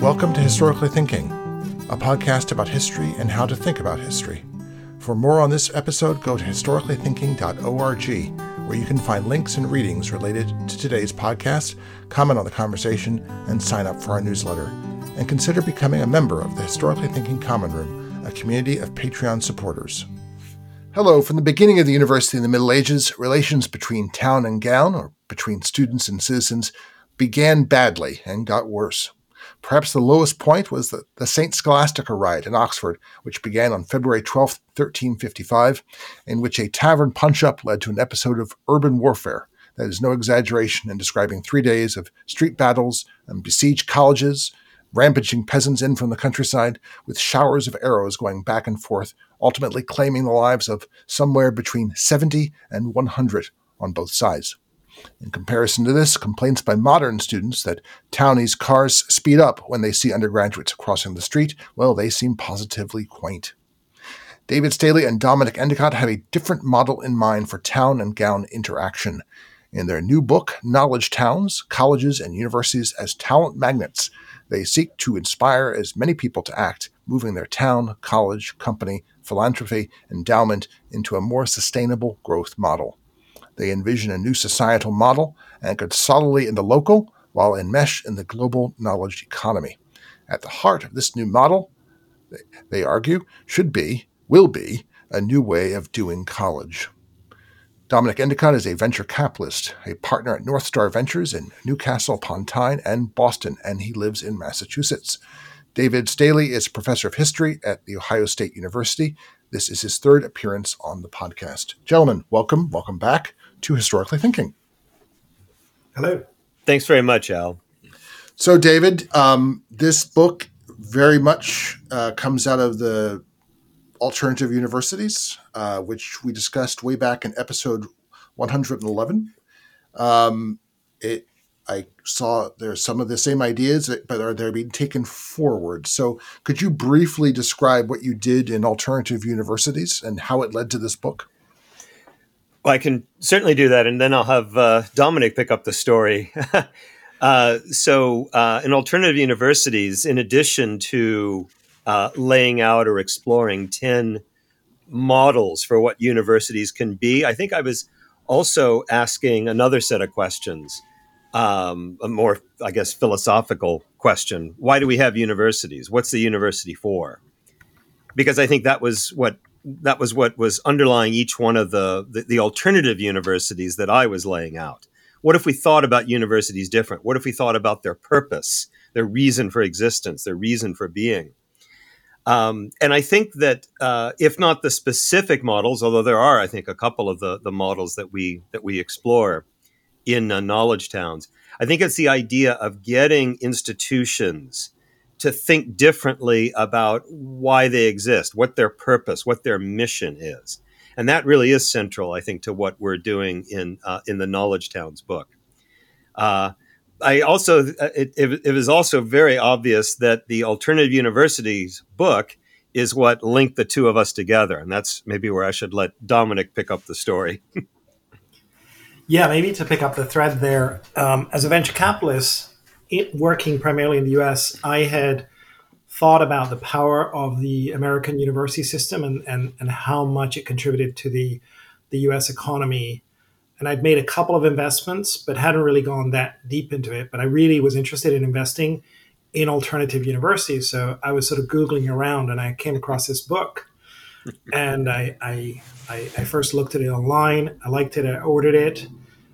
Welcome to Historically Thinking, a podcast about history and how to think about history. For more on this episode, go to historicallythinking.org, where you can find links and readings related to today's podcast, comment on the conversation, and sign up for our newsletter. And consider becoming a member of the Historically Thinking Common Room, a community of Patreon supporters. Hello. From the beginning of the university in the Middle Ages, relations between town and gown, or between students and citizens, began badly and got worse. Perhaps the lowest point was the, the St. Scholastica riot in Oxford, which began on February 12, 1355, in which a tavern punch up led to an episode of urban warfare. That is no exaggeration in describing three days of street battles and besieged colleges, rampaging peasants in from the countryside, with showers of arrows going back and forth, ultimately claiming the lives of somewhere between 70 and 100 on both sides. In comparison to this, complaints by modern students that townies' cars speed up when they see undergraduates crossing the street, well, they seem positively quaint. David Staley and Dominic Endicott have a different model in mind for town and gown interaction. In their new book, Knowledge Towns Colleges and Universities as Talent Magnets, they seek to inspire as many people to act, moving their town, college, company, philanthropy, endowment into a more sustainable growth model. They envision a new societal model anchored solidly in the local while enmeshed in the global knowledge economy. At the heart of this new model, they argue, should be, will be, a new way of doing college. Dominic Endicott is a venture capitalist, a partner at Northstar Ventures in Newcastle upon Tyne and Boston, and he lives in Massachusetts. David Staley is professor of history at The Ohio State University. This is his third appearance on the podcast. Gentlemen, welcome, welcome back to Historically Thinking. Hello. Thanks very much, Al. So, David, um, this book very much uh, comes out of the alternative universities, uh, which we discussed way back in episode 111. Um, it, I saw there's some of the same ideas, but are they being taken forward? So, could you briefly describe what you did in alternative universities and how it led to this book? Well, I can certainly do that, and then I'll have uh, Dominic pick up the story. uh, so, uh, in alternative universities, in addition to uh, laying out or exploring 10 models for what universities can be. I think I was also asking another set of questions, um, a more, I guess, philosophical question. Why do we have universities? What's the university for? Because I think that was what that was what was underlying each one of the, the, the alternative universities that I was laying out. What if we thought about universities different? What if we thought about their purpose, their reason for existence, their reason for being? Um, and I think that uh, if not the specific models, although there are, I think, a couple of the, the models that we that we explore in uh, knowledge towns, I think it's the idea of getting institutions to think differently about why they exist, what their purpose, what their mission is, and that really is central, I think, to what we're doing in uh, in the Knowledge Towns book. Uh, I also uh, it, it, was also very obvious that the alternative universities book is what linked the two of us together, and that's maybe where I should let Dominic pick up the story. yeah, maybe to pick up the thread there. Um, as a venture capitalist, it, working primarily in the U.S., I had thought about the power of the American university system and, and, and how much it contributed to the the U.S. economy and I'd made a couple of investments, but hadn't really gone that deep into it. But I really was interested in investing in alternative universities. So I was sort of Googling around and I came across this book. and I, I, I, I, first looked at it online. I liked it. I ordered it.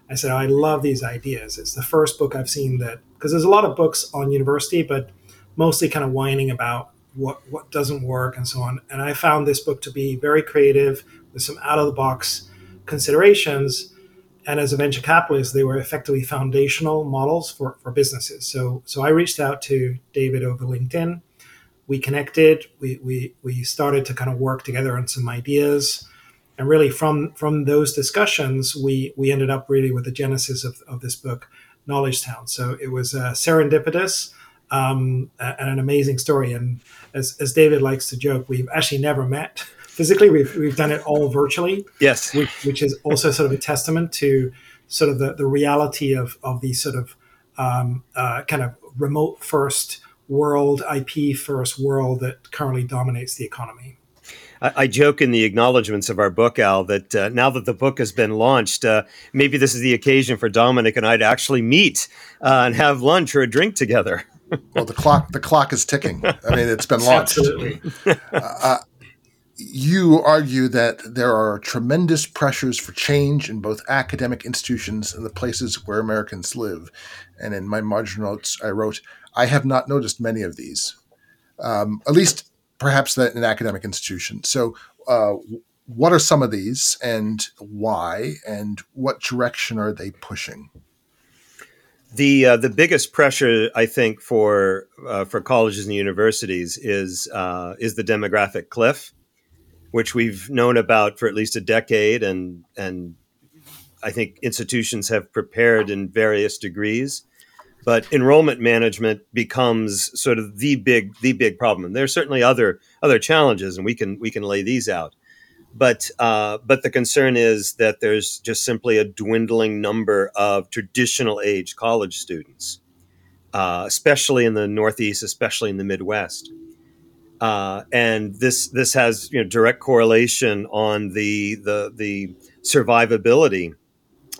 I said, oh, I love these ideas. It's the first book I've seen that, because there's a lot of books on university, but mostly kind of whining about what, what doesn't work and so on. And I found this book to be very creative with some out of the box considerations and as a venture capitalist, they were effectively foundational models for, for businesses. So, so I reached out to David over LinkedIn. We connected. We, we, we started to kind of work together on some ideas. And really, from, from those discussions, we, we ended up really with the genesis of, of this book, Knowledge Town. So it was uh, serendipitous um, and an amazing story. And as, as David likes to joke, we've actually never met physically. We've, we've done it all virtually. Yes. Which, which is also sort of a testament to sort of the, the reality of, of these sort of um, uh, kind of remote first world, IP first world that currently dominates the economy. I, I joke in the acknowledgments of our book, Al, that uh, now that the book has been launched, uh, maybe this is the occasion for Dominic and I to actually meet uh, and have lunch or a drink together. well, the clock the clock is ticking. I mean, it's been launched. Absolutely. Uh, you argue that there are tremendous pressures for change in both academic institutions and the places where Americans live. And in my marginal notes, I wrote, I have not noticed many of these, um, at least perhaps that an academic institution. So, uh, what are some of these and why, and what direction are they pushing? The uh, the biggest pressure I think for uh, for colleges and universities is uh, is the demographic cliff which we've known about for at least a decade, and and I think institutions have prepared in various degrees. But enrollment management becomes sort of the big the big problem. And there are certainly other other challenges, and we can we can lay these out. But uh, but the concern is that there's just simply a dwindling number of traditional age college students, uh, especially in the Northeast, especially in the Midwest. Uh, and this this has you know, direct correlation on the the the survivability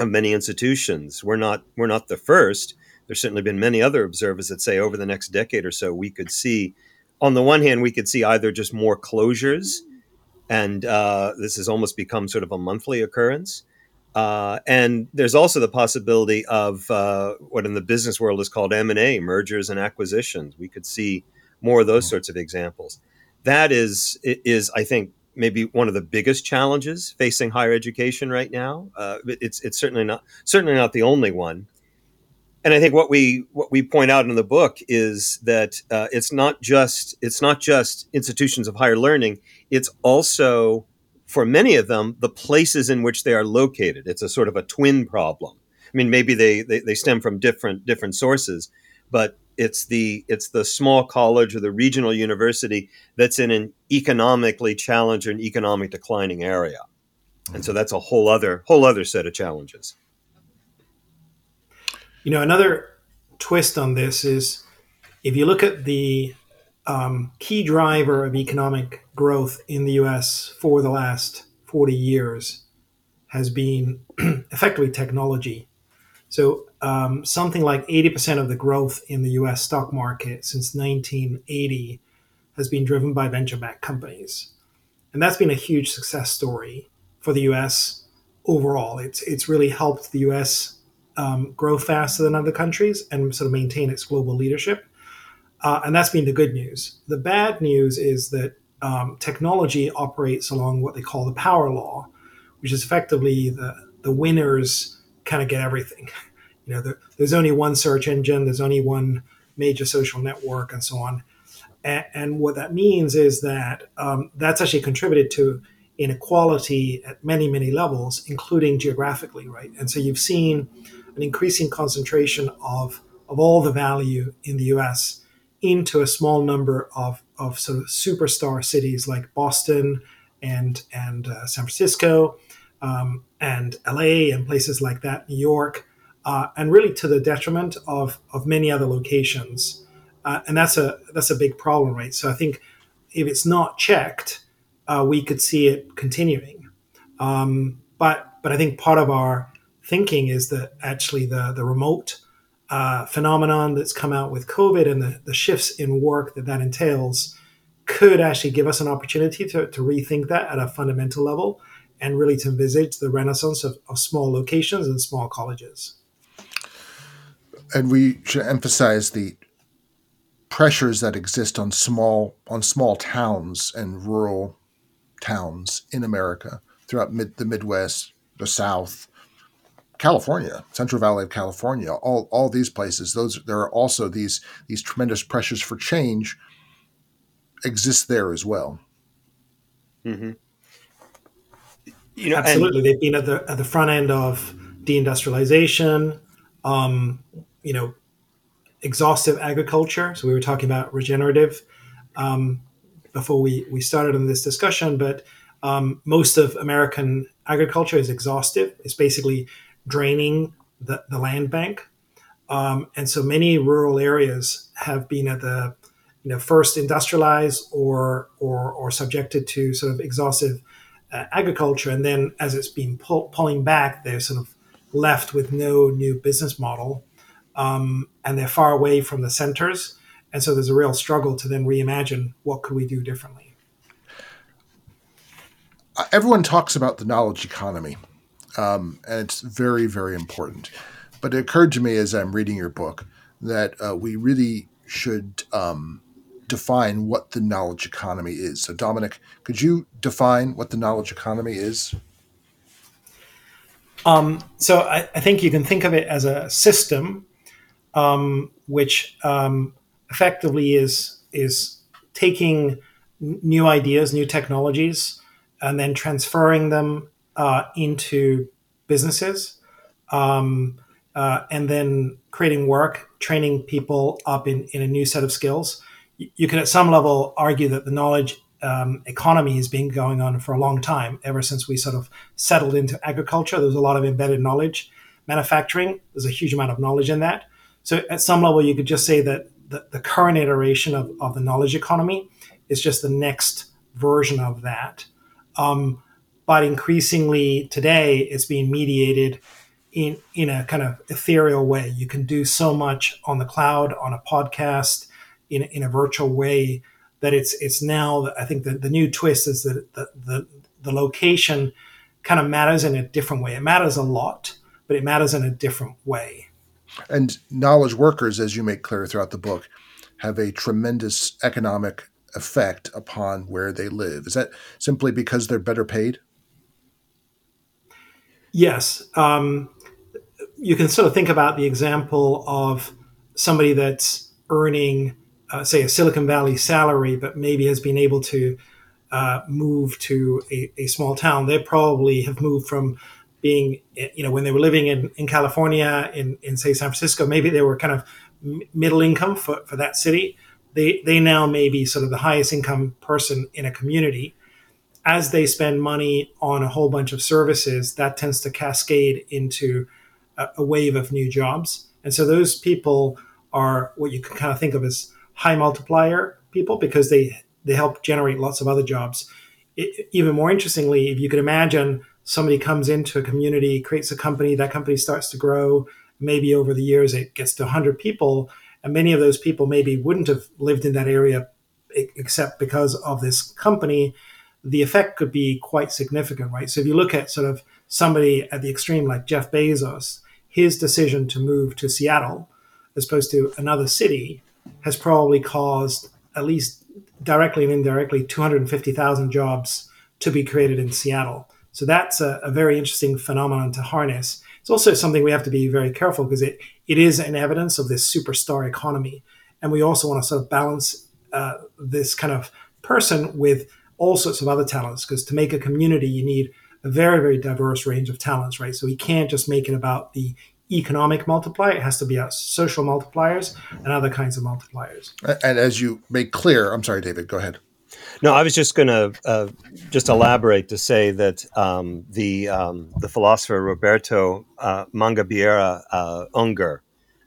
of many institutions. We're not we're not the first. There's certainly been many other observers that say over the next decade or so we could see, on the one hand, we could see either just more closures, and uh, this has almost become sort of a monthly occurrence. Uh, and there's also the possibility of uh, what in the business world is called M and A, mergers and acquisitions. We could see more of those sorts of examples. That is is I think maybe one of the biggest challenges facing higher education right now. Uh, it's it's certainly not certainly not the only one. And I think what we what we point out in the book is that uh, it's not just it's not just institutions of higher learning. It's also for many of them the places in which they are located. It's a sort of a twin problem. I mean, maybe they, they, they stem from different different sources, but it's the it's the small college or the regional university that's in an economically challenged or an economic declining area and so that's a whole other whole other set of challenges you know another twist on this is if you look at the um, key driver of economic growth in the us for the last 40 years has been effectively technology so um, something like 80% of the growth in the US stock market since 1980 has been driven by venture backed companies. And that's been a huge success story for the US overall. It's, it's really helped the US um, grow faster than other countries and sort of maintain its global leadership. Uh, and that's been the good news. The bad news is that um, technology operates along what they call the power law, which is effectively the, the winners kind of get everything. You know, the, there's only one search engine, there's only one major social network, and so on. And, what that means is that um, that's actually contributed to inequality at many, many levels, including geographically, right? And so you've seen an increasing concentration of of all the value in the U.S. into a small number of of sort of superstar cities like Boston and and uh, San Francisco um, and LA and places like that, New York, uh, and really to the detriment of of many other locations. Uh, and that's a that's a big problem, right? So I think if it's not checked, uh, we could see it continuing. Um, but but I think part of our thinking is that actually the the remote uh, phenomenon that's come out with COVID and the, the shifts in work that that entails could actually give us an opportunity to, to rethink that at a fundamental level and really to envisage the renaissance of, of small locations and small colleges. And we should emphasize the pressures that exist on small on small towns and rural towns in America throughout mid, the Midwest, the South, California, Central Valley of California, all all these places. Those there are also these these tremendous pressures for change exist there as well. Mm-hmm you know, absolutely, and, they've been at the at the front end of deindustrialization. Um, you know, exhaustive agriculture. So we were talking about regenerative um, before we we started on this discussion, but um, most of American agriculture is exhaustive. It's basically draining the, the land bank. Um, and so many rural areas have been at the you know first industrialized or or, or subjected to sort of exhaustive uh, agriculture, and then as it's been pull, pulling back, they're sort of left with no new business model, um, and they're far away from the centers, and so there's a real struggle to then reimagine what could we do differently. Everyone talks about the knowledge economy, um, and it's very, very important. But it occurred to me as I'm reading your book that uh, we really should um, define what the knowledge economy is. So, Dominic, could you define what the knowledge economy is? Um, so, I, I, think you can think of it as a system um, which um, effectively is is taking new ideas, new technologies, and then transferring them uh, into businesses. Um, uh, and then creating work, training people up in, in a new set of skills. You, could, at some level, argue that the knowledge um, economy has been going on for a long time, ever since we sort of settled into agriculture. There's a lot of embedded knowledge. Manufacturing, there's a huge amount of knowledge in that. So, at some level, you could just say that the, the current iteration of, of the knowledge economy is just the next version of that. Um, but increasingly today, it's being mediated in in a kind of ethereal way. You can do so much on the cloud, on a podcast, in in a virtual way that it's it's now. I think that the new twist is that the the, the location kind of matters in a different way. It matters a lot, but it matters in a different way. And knowledge workers, as you make clear throughout the book, have a tremendous economic effect upon where they live. Is that simply because they're better paid? Yes. Um, you can sort of think about the example of somebody that's earning, uh, say, a Silicon Valley salary, but maybe has been able to uh, move to a, a, small town. They probably have moved from being, you know, when they were living in, in California, in, in say San Francisco, maybe they were kind of middle income for, for that city. They, they now may be sort of the highest income person in a community. As they spend money on a whole bunch of services, that tends to cascade into a, a wave of new jobs. And so those people are what you can kind of think of as high multiplier people because they they help generate lots of other jobs. It, even more interestingly, if you could imagine somebody comes into a community, creates a company, that company starts to grow. Maybe over the years it gets to 100 people, and many of those people maybe wouldn't have lived in that area except because of this company. The effect could be quite significant, right? So if you look at sort of somebody at the extreme like Jeff Bezos, his decision to move to Seattle as opposed to another city has probably caused at least directly and indirectly 250,000 jobs to be created in Seattle. So that's a, a, very interesting phenomenon to harness. It's also something we have to be very careful because it, it is an evidence of this superstar economy. And we also want to sort of balance uh, this kind of person with all sorts of other talents because to make a community, you need a very, very diverse range of talents, right? So we can't just make it about the economic multiplier. It has to be about social multipliers and other kinds of multipliers. And as you make clear, I'm sorry, David, go ahead. No, I was just going to uh, just elaborate to say that um, the um, the philosopher Roberto uh, Mangabeira uh, Unger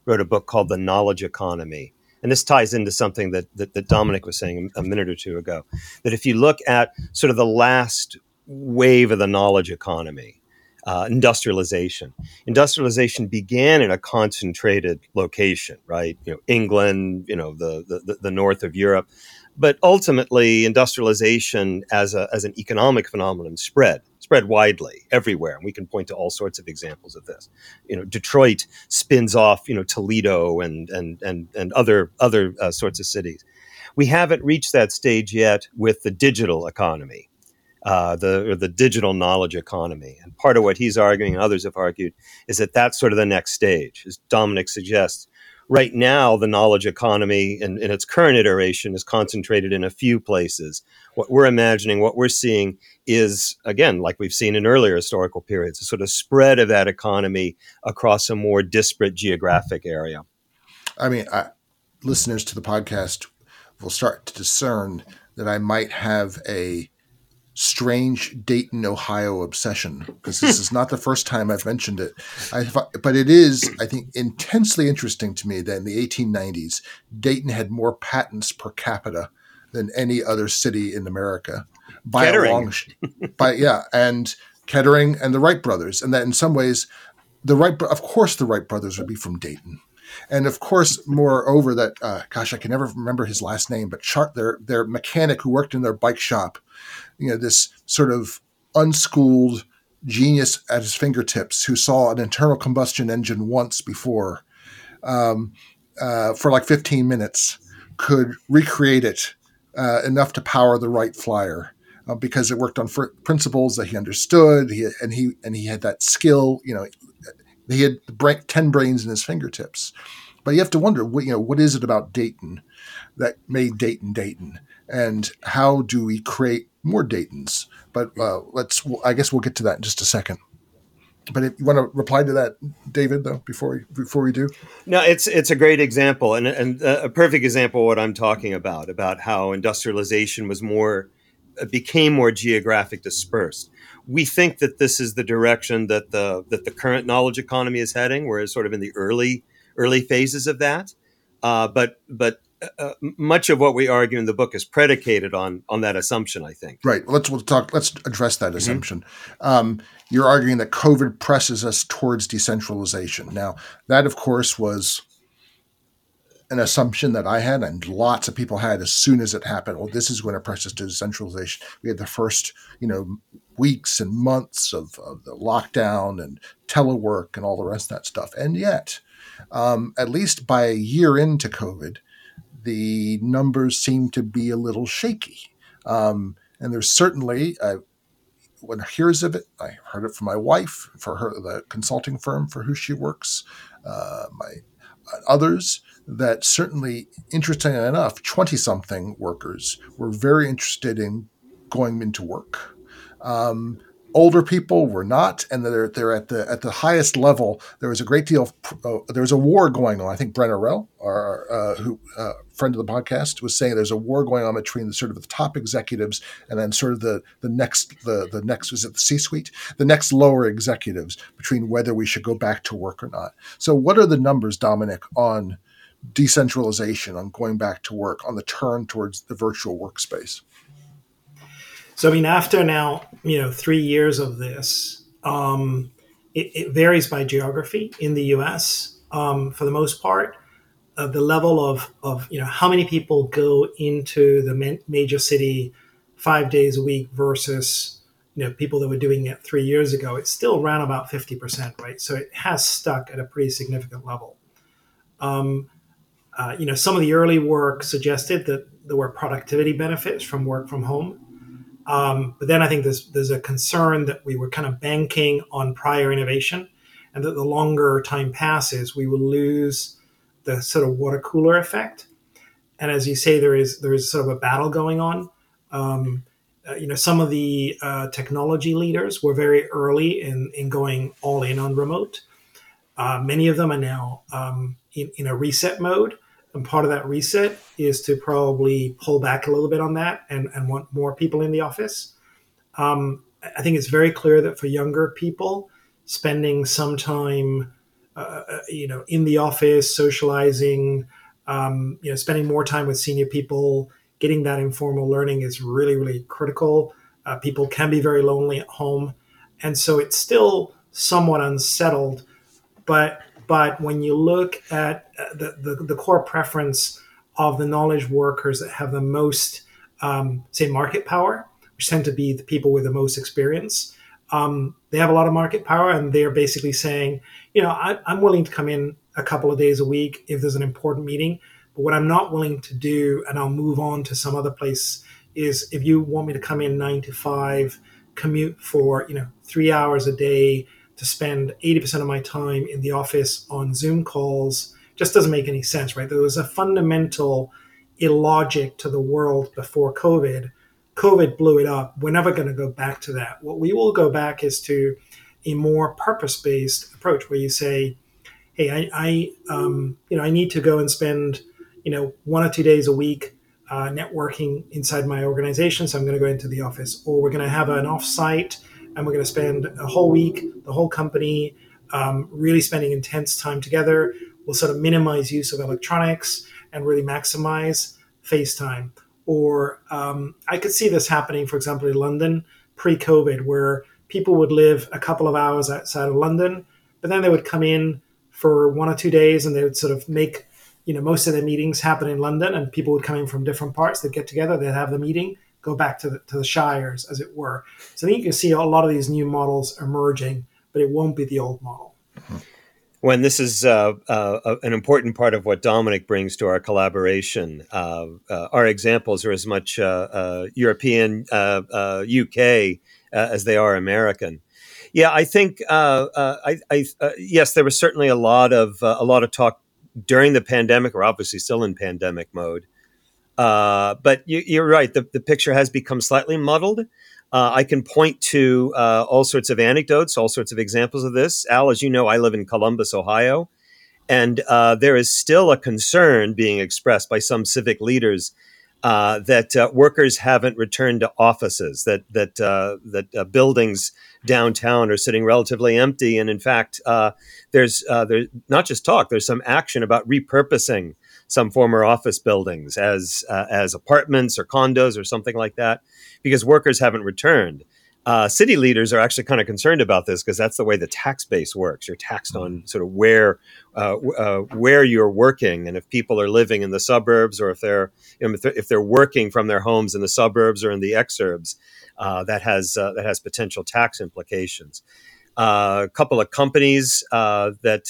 wrote a book called The Knowledge Economy. And this ties into something that, that, that Dominic was saying a minute or two ago. That if you look at sort of the last wave of the knowledge economy, uh, industrialization. Industrialization began in a concentrated location, right? You know, England, you know, the, the, the north of Europe. But ultimately, industrialization as, a, as an economic phenomenon spread, spread widely everywhere. And we can point to all sorts of examples of this. You know, Detroit spins off, you know, Toledo and, and, and, and other, other uh, sorts of cities. We haven't reached that stage yet with the digital economy uh, the the digital knowledge economy. And part of what he's arguing, and others have argued, is that that's sort of the next stage. As Dominic suggests, right now the knowledge economy in, in its current iteration is concentrated in a few places. What we're imagining, what we're seeing, is again, like we've seen in earlier historical periods, a sort of spread of that economy across a more disparate geographic area. I mean, I, listeners to the podcast will start to discern that I might have a strange Dayton, Ohio obsession because this is not the first time I've mentioned it. I, but it is, I think, intensely interesting to me that in the 1890s, Dayton had more patents per capita than any other city in America by Kettering. a long, by yeah, and Kettering and the Wright brothers, and that in some ways, the Wright, of course, the Wright brothers would be from Dayton. And of course, moreover, that uh, gosh, I can never remember his last name, but Chart, their their mechanic who worked in their bike shop, you know, this sort of unschooled genius at his fingertips who saw an internal combustion engine once before um, uh, for like 15 minutes could recreate it uh, enough to power the Wright Flyer. Uh, because it worked on fr- principles that he understood, he, and he and he had that skill. You know, he had brain, ten brains in his fingertips. But you have to wonder, what, you know, what is it about Dayton that made Dayton Dayton, and how do we create more Daytons? But uh, let's, I guess we'll get to that in just a second. But if you want to reply to that, David, though, before we, before we do. No, it's it's a great example and, and a perfect example of what I'm talking about about how industrialization was more became more geographic dispersed we think that this is the direction that the that the current knowledge economy is heading. We're sort of in the early early phases of that, uh, but but uh, much of what we argue in the book is predicated on on that assumption. I think. Right. Let's we'll talk. Let's address that mm-hmm. assumption. Um, you're arguing that COVID presses us towards decentralization. Now, that of course was an assumption that I had, and lots of people had as soon as it happened. Well, this is going to press us to decentralization. We had the first, you know, weeks and months of, of the lockdown and telework and all the rest of that stuff. And yet, um, at least by a year into COVID, the numbers seem to be a little shaky. Um, and there's certainly, uh, when I hears of it, I heard it from my wife, for her, the consulting firm for who she works, uh, my uh, others that certainly, interestingly enough, 20 something workers were very interested in going into work. Um, older people were not, and they're they're at the at the highest level. There was a great deal. Of, uh, there was a war going on. I think Brenna Rell, our uh, who uh, friend of the podcast, was saying there's a war going on between the sort of the top executives and then sort of the the next the the next was it the C suite, the next lower executives between whether we should go back to work or not. So, what are the numbers, Dominic, on decentralization, on going back to work, on the turn towards the virtual workspace? So, I mean, after now, you know, three years of this, um, it, it, varies by geography in the US. Um, for the most part, uh, the level of, of, you know, how many people go into the major city five days a week versus, you know, people that were doing it three years ago, it's still around about 50%, right? So it has stuck at a pretty significant level. Um, uh, you know, some of the early work suggested that there were productivity benefits from work from home. Um, but then I think there's there's a concern that we were kind of banking on prior innovation, and that the longer time passes, we will lose the sort of water cooler effect. And as you say, there is there is sort of a battle going on. Um, uh, you know, some of the uh, technology leaders were very early in in going all in on remote. Uh, many of them are now um, in, in a reset mode and part of that reset is to probably pull back a little bit on that and, and want more people in the office. Um, I think it's very clear that for younger people, spending some time, uh, uh, you know, in the office, socializing, um, you know, spending more time with senior people, getting that informal learning is really, really critical. Uh, people can be very lonely at home, and so it's still somewhat unsettled. But but when you look at uh, the, the, the core preference of the knowledge workers that have the most, um, say, market power, which tend to be the people with the most experience, um, they have a lot of market power and they're basically saying, you know, I, I'm willing to come in a couple of days a week if there's an important meeting. But what I'm not willing to do, and I'll move on to some other place, is if you want me to come in nine to five, commute for, you know, three hours a day, to spend 80% of my time in the office on Zoom calls just doesn't make any sense, right? There was a fundamental illogic to the world before COVID. COVID blew it up. We're never going to go back to that. What we will go back is to a more purpose-based approach where you say, "Hey, I, I um, you know, I need to go and spend, you know, one or two days a week uh, networking inside my organization, so I'm going to go into the office, or we're going to have an offsite and we're going to spend a whole week, the whole company, um, really spending intense time together. We'll sort of minimize use of electronics and really maximize face time. Or um, I could see this happening, for example, in London pre COVID, where people would live a couple of hours outside of London, but then they would come in for one or two days and they would sort of make you know most of their meetings happen in london and people would come in from different parts they'd get together they'd have the meeting go back to the, to the shires as it were so i think you can see a lot of these new models emerging but it won't be the old model when this is uh, uh, an important part of what Dominic brings to our collaboration. Uh, uh our examples are as much uh, uh, European, UK as they are American. Yeah, I think I, I yes, there was certainly a lot of a lot of talk during the pandemic. We're obviously still in pandemic mode, but you, are right. The, the picture has become slightly muddled. Uh, I can point to uh, all sorts of anecdotes, all sorts of examples of this. Al, as you know, I live in Columbus, Ohio, and uh, there is still a concern being expressed by some civic leaders uh, that uh, workers haven't returned to offices, that that uh, that buildings downtown are sitting relatively empty, and in fact, there's there's not just talk. There's some action about repurposing some former office buildings as as apartments or condos or something like that because workers haven't returned. Uh, city leaders are actually kind of concerned about this because that's the way the tax base works. You're taxed on mm-hmm. sort of where uh, uh, where you're working, and if people are living in the suburbs, or if they're you know, if, they're, if they're working from their homes in the suburbs or in the exurbs, uh, that has uh, that has potential tax implications. Uh, a couple of companies that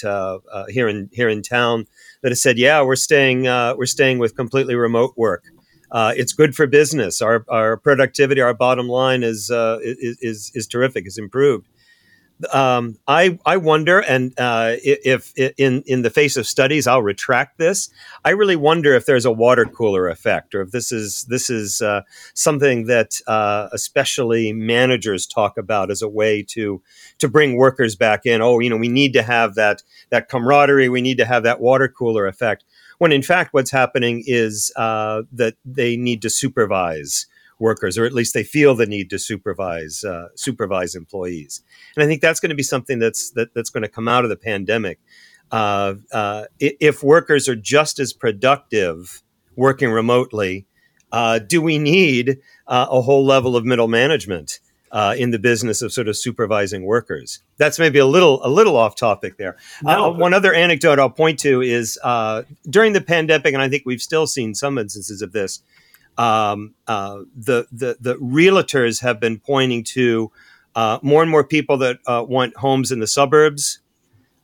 here in here in town that have said, "Yeah, we're staying we're staying with completely remote work." uh, it's good for business. Our, our productivity, our bottom line is, uh, is, is, is terrific, is improved. Um, I, I wonder, and uh, if, if, in, in the face of studies, I'll retract this. I really wonder if there's a water cooler effect, or if this is this is uh, something that uh, especially managers talk about as a way to to bring workers back in. Oh, you know, we need to have that that camaraderie. We need to have that water cooler effect when in fact what's happening is uh, that they need to supervise workers, or at least they feel the need to supervise uh, supervise employees. And I think that's going to be something that's that, that's going to come out of the pandemic. Uh, uh, if workers are just as productive working remotely, uh, do we need uh, a whole level of middle management? uh, in the business of sort of supervising workers. That's maybe a little a little off topic there. No, uh, one other anecdote I'll point to is uh, during the pandemic, and I think we've still seen some instances of this. Um, uh, the, the the realtors have been pointing to uh, more and more people that uh, want homes in the suburbs,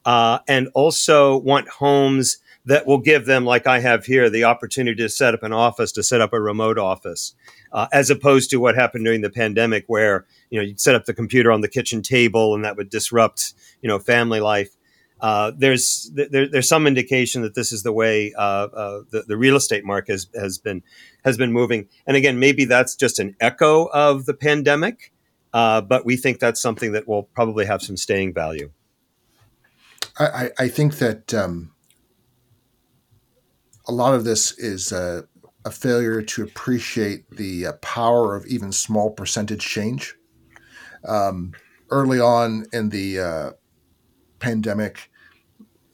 and also want homes that will give them, like I have here, the opportunity to set up an office, to set up a remote office, uh, as opposed to what happened during the pandemic, where you know you'd set up the computer on the kitchen table and that would disrupt you know family life. Uh, there's there, there's some indication that this is the way uh, uh, the, the real estate market has, has been has been moving. And again, maybe that's just an echo of the pandemic, uh, but we think that's something that will probably have some staying value. I, I think that um, a lot of this is uh, a failure to appreciate the uh, power of even small percentage change. Um, early on in the pandemic,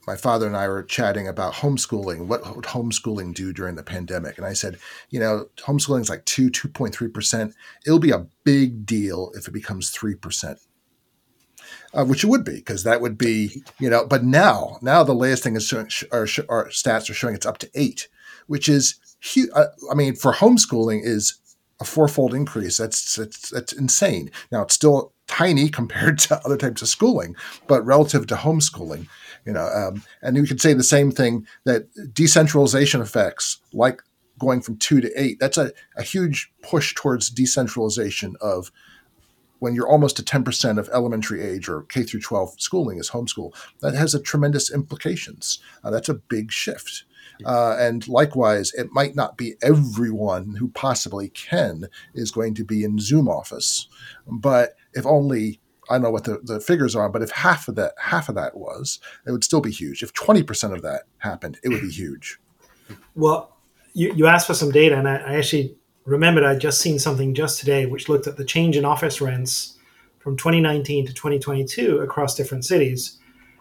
my father and I were chatting about homeschooling. What would homeschooling do during the pandemic? And I said, you know, homeschooling is like two, 2.3%. It'll be a big deal if it becomes 3% uh, which it would be because that would be you know. But now, now the latest thing is showing, our, our stats are showing it's up to eight, which is huge. Uh, I mean, for homeschooling is a fourfold increase. That's that's that's insane. Now it's still tiny compared to other types of schooling, but relative to homeschooling, you know, um, and you could say the same thing that decentralization effects, like going from two to eight, that's a, a huge push towards decentralization of when you're almost to 10% of elementary age or K through 12 schooling is homeschool, that has a tremendous implications. Uh, that's a big shift. Uh, and likewise, it might not be everyone who possibly can is going to be in Zoom office, but if only I don't know what the, the figures are, but if half of that half of that was, it would still be huge. If twenty percent of that happened, it would be huge. Well, you, you asked for some data, and I, I actually remembered I'd just seen something just today which looked at the change in office rents from 2019 to 2022 across different cities.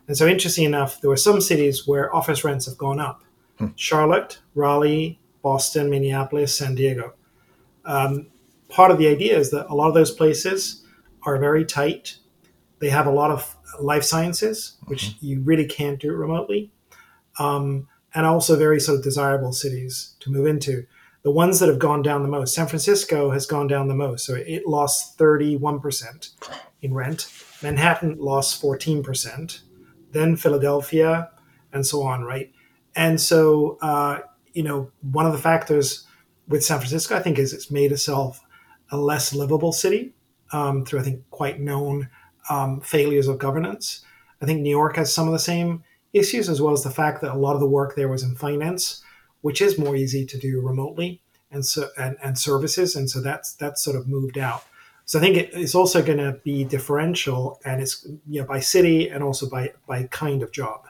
And so, interesting enough, there were some cities where office rents have gone up hmm. Charlotte, Raleigh, Boston, Minneapolis, San Diego. Um, part of the idea is that a lot of those places are very tight. They have a lot of life sciences, which mm-hmm. you really can't do remotely, um, and also very sort of desirable cities to move into the ones that have gone down the most, San Francisco has gone down the most. So it lost 31% in rent. Manhattan lost 14%, then Philadelphia, and so on, right? And so, uh, you know, one of the factors with San Francisco, I think, is it's made itself a less livable city um, through, I think, quite known um, failures of governance. I think New York has some of the same issues, as well as the fact that a lot of the work there was in finance which is more easy to do remotely and so and, and services and so that's that's sort of moved out so i think it, it's also going to be differential and it's you know by city and also by by kind of job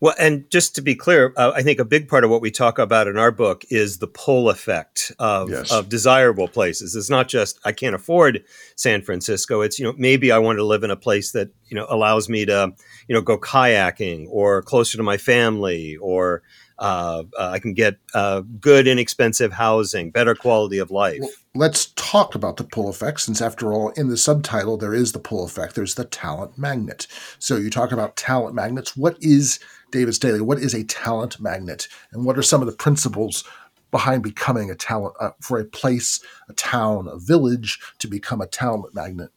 well, and just to be clear, uh, I think a big part of what we talk about in our book is the pull effect of, yes. of desirable places. It's not just I can't afford San Francisco. It's you know maybe I want to live in a place that you know allows me to you know go kayaking or closer to my family or uh, uh, I can get uh, good, inexpensive housing, better quality of life. Well, let's talk about the pull effect, since after all, in the subtitle, there is the pull effect. There's the talent magnet. So you talk about talent magnets. What is, David Staley, what is a talent magnet? And what are some of the principles behind becoming a talent, uh, for a place, a town, a village to become a talent magnet?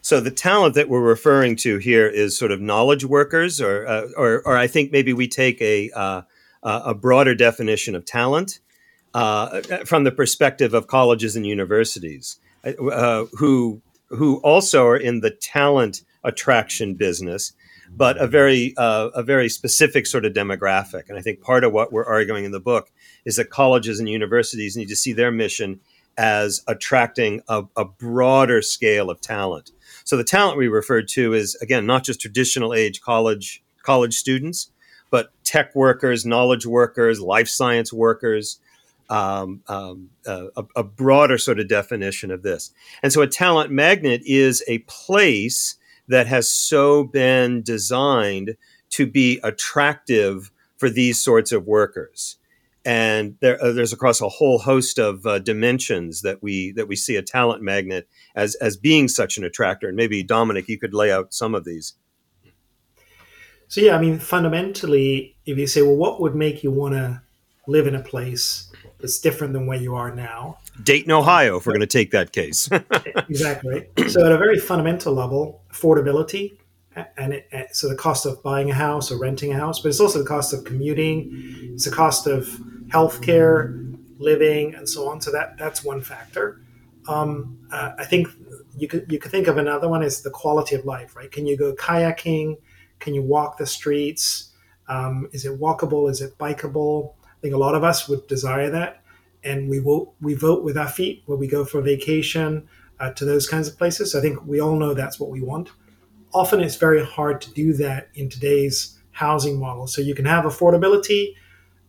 So the talent that we're referring to here is sort of knowledge workers, or uh, or, or I think maybe we take a uh, a broader definition of talent uh, from the perspective of colleges and universities, uh, who who also are in the talent attraction business, but a very uh, a very specific sort of demographic. And I think part of what we're arguing in the book is that colleges and universities need to see their mission as attracting a, a broader scale of talent. So the talent we referred to is again not just traditional age college college students, but tech workers, knowledge workers, life science workers, um, um, uh, a, a, broader sort of definition of this. And so a talent magnet is a place that has so been designed to be attractive for these sorts of workers. And there, uh, there's across a whole host of uh, dimensions that we that we see a talent magnet as as being such an attractor. And maybe Dominic, you could lay out some of these. So yeah, I mean, fundamentally, if you say, well, what would make you want to live in a place that's different than where you are now? Dayton, Ohio, if we're going to take that case. exactly. So at a very fundamental level, affordability, and it, so the cost of buying a house or renting a house, but it's also the cost of commuting, it's the cost of healthcare, living, and so on. So that that's one factor. Um, uh, I think you could you could think of another one is the quality of life, right? Can you go kayaking? Can you walk the streets? Um, is it walkable? Is it bikeable? I think a lot of us would desire that, and we vote we vote with our feet when we go for vacation uh, to those kinds of places. So I think we all know that's what we want. Often it's very hard to do that in today's housing model. So you can have affordability,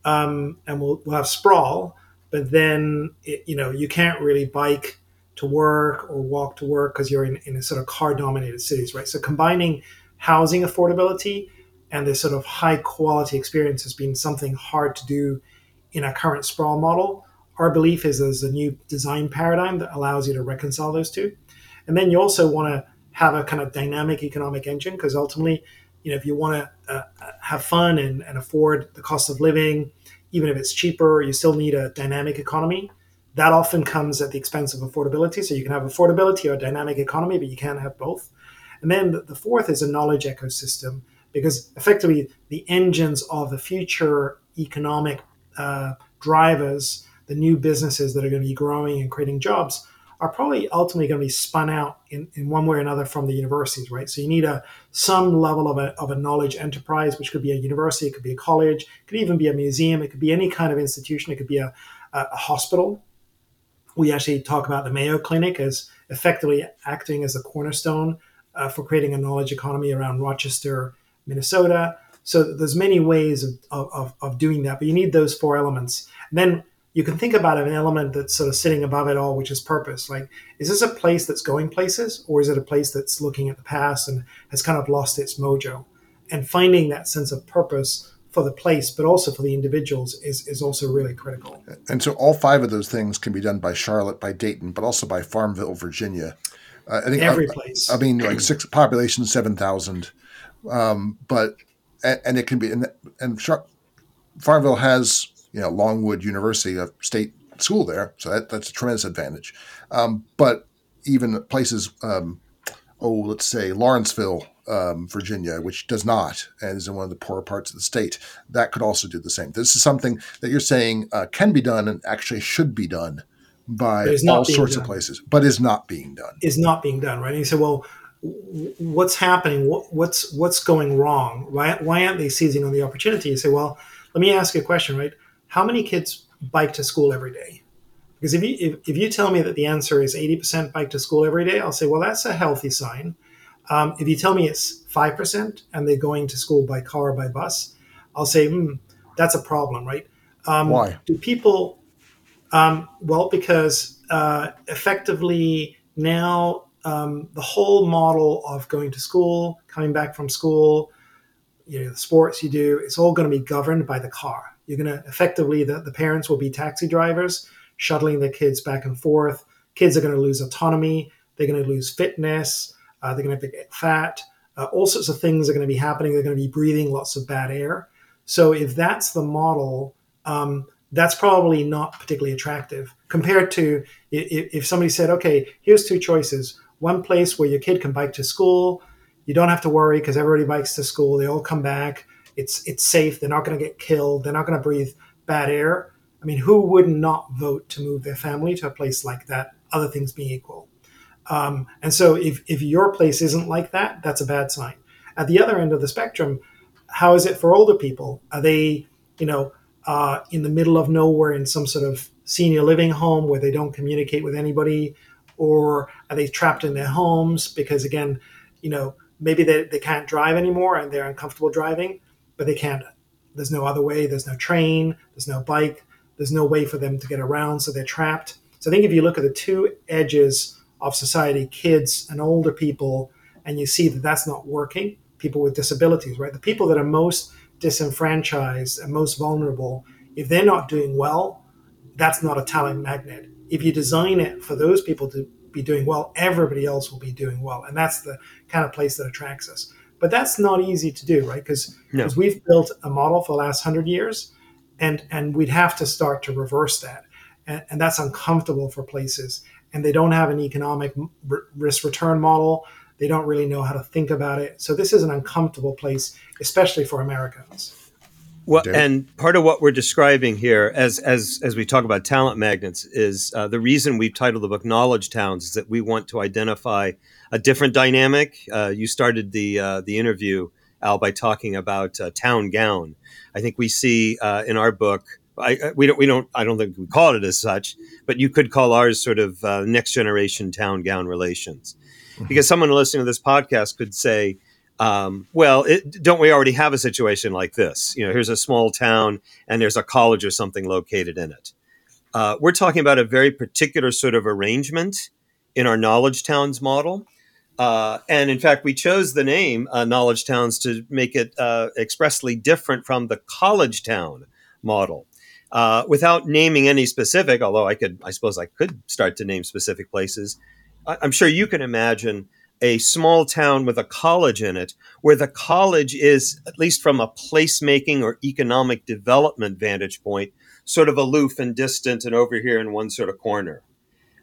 um, and we'll, we'll have sprawl, but then it, you know you can't really bike to work or walk to work because you're in, in a sort of car dominated cities, right? So combining housing affordability and this sort of high quality experience has been something hard to do in our current sprawl model. Our belief is there's a new design paradigm that allows you to reconcile those two. And then you also want to have a kind of dynamic economic engine because ultimately, you know, if you want to uh, have fun and, and afford the cost of living, even if it's cheaper, you still need a dynamic economy. That often comes at the expense of affordability. So you can have affordability or dynamic economy, but you can't have both. And then the fourth is a knowledge ecosystem, because effectively the engines of the future economic uh, drivers, the new businesses that are going to be growing and creating jobs, are probably ultimately going to be spun out in, in one way or another from the universities, right? So you need a some level of a, of a knowledge enterprise, which could be a university, it could be a college, it could even be a museum, it could be any kind of institution, it could be a, a, a hospital. We actually talk about the Mayo Clinic as effectively acting as a cornerstone uh, for creating a knowledge economy around Rochester, Minnesota. So there's many ways of, of, of doing that, but you need those four elements. And then you can think about an element that's sort of sitting above it all, which is purpose. Like, is this a place that's going places, or is it a place that's looking at the past and has kind of lost its mojo? And finding that sense of purpose for the place, but also for the individuals, is, is also really critical. And so, all five of those things can be done by Charlotte, by Dayton, but also by Farmville, Virginia. Uh, I think every uh, place. I mean, like six population seven thousand, um, but and, and, it can be and, and Farmville has you know Longwood University, a state school there, so that, that's a tremendous advantage. Um, but even places, um, oh, let's say Lawrenceville, um, Virginia, which does not, and is in one of the poorer parts of the state, that could also do the same. This is something that you're saying uh, can be done and actually should be done by all sorts done. of places, but is not being done. Is not being done, right? And you say, well, what's happening? What, what's what's going wrong? Why why aren't they seizing on the opportunity? You say, well, let me ask you a question, right? How many kids bike to school every day? Because if you if, if you tell me that the answer is 80% bike to school every day, I'll say, well, that's a healthy sign. Um, if you tell me it's 5% and they're going to school by car or by bus, I'll say, hmm, that's a problem, right? Um, Why? Do people, um, well, because uh, effectively now um, the whole model of going to school, coming back from school, you know, the sports you do, it's all going to be governed by the car. You're going to effectively, the, the parents will be taxi drivers, shuttling their kids back and forth. Kids are going to lose autonomy. They're going to lose fitness. Uh, they're going to get fat. Uh, all sorts of things are going to be happening. They're going to be breathing lots of bad air. So if that's the model, um, that's probably not particularly attractive compared to if, if somebody said, okay, here's two choices. One place where your kid can bike to school. You don't have to worry because everybody bikes to school. They all come back. It's it's safe. They're not going to get killed. They're not going to breathe bad air. I mean, who would not vote to move their family to a place like that? Other things being equal. Um, and so, if if your place isn't like that, that's a bad sign. At the other end of the spectrum, how is it for older people? Are they, you know, uh, in the middle of nowhere in some sort of senior living home where they don't communicate with anybody, or are they trapped in their homes because again, you know, maybe they, they can't drive anymore and they're uncomfortable driving? But they can't. There's no other way. There's no train. There's no bike. There's no way for them to get around, so they're trapped. So I think if you look at the two edges of society, kids and older people, and you see that that's not working, people with disabilities, right? The people that are most disenfranchised and most vulnerable, if they're not doing well, that's not a talent magnet. If you design it for those people to be doing well, everybody else will be doing well. And that's the kind of place that attracts us. But that's not easy to do, right? Because no. we've built a model for the last hundred years, and and we'd have to start to reverse that, and, and that's uncomfortable for places. And they don't have an economic risk return model. They don't really know how to think about it. So this is an uncomfortable place, especially for Americans. Well, and part of what we're describing here, as as as we talk about talent magnets, is uh, the reason we've titled the book "Knowledge Towns" is that we want to identify a different dynamic. Uh, you started the uh, the interview, Al, by talking about uh, town gown. I think we see uh, in our book. I, we don't. We don't. I don't think we call it as such, but you could call ours sort of uh, next generation town gown relations, mm-hmm. because someone listening to this podcast could say, um, well, it, don't we already have a situation like this? You know, here's a small town and there's a college or something located in it. Uh, we're talking about a very particular sort of arrangement in our knowledge towns model. Uh, and in fact, we chose the name uh, Knowledge Towns to make it uh, expressly different from the college town model. Uh, without naming any specific, although I could, I suppose I could start to name specific places. I- I'm sure you can imagine a small town with a college in it, where the college is, at least from a placemaking or economic development vantage point, sort of aloof and distant and over here in one sort of corner.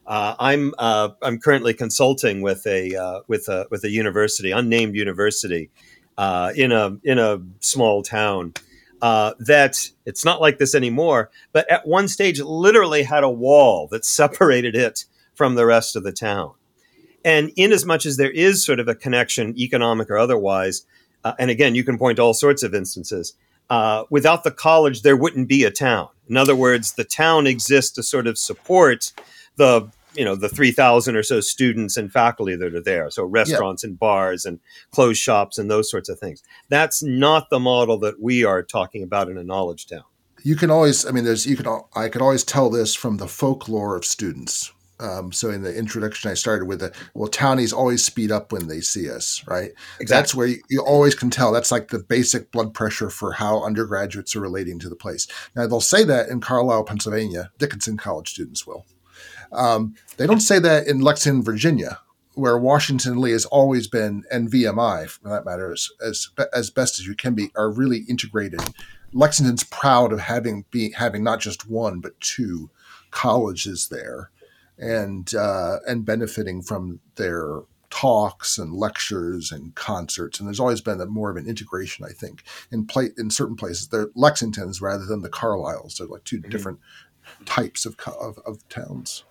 Uh, I'm uh, I'm currently consulting with a uh, with a with a university, unnamed university, uh, in a in a small town. Uh, that it's not like this anymore, but at one stage, literally had a wall that separated it from the rest of the town. And in as much as there is sort of a connection, economic or otherwise, uh, and again, you can point to all sorts of instances. Uh, without the college, there wouldn't be a town. In other words, the town exists to sort of support the you know the 3000 or so students and faculty that are there so restaurants yeah. and bars and closed shops and those sorts of things that's not the model that we are talking about in a knowledge town you can always, I mean, there's, you can, I could always tell this from the folklore of students. Um, so in the introduction, I started with the well, townies always speed up when they see us, right? Exactly. That's where you, you, always can tell. That's like the basic blood pressure for how undergraduates are relating to the place. Now they'll say that in Carlisle, Pennsylvania, Dickinson College students will. Um, they don't say that in Lexington, Virginia, where Washington Lee has always been, and VMI for that matter, as, as as best as you can be, are really integrated. Lexington's proud of having be having not just one but two colleges there and uh, and benefiting from their talks and lectures and concerts. And there's always been a, more of an integration, I think, in play in certain places. They're Lexingtons rather than the Carlisles. They're like 2 mm-hmm. different types of, of, of towns.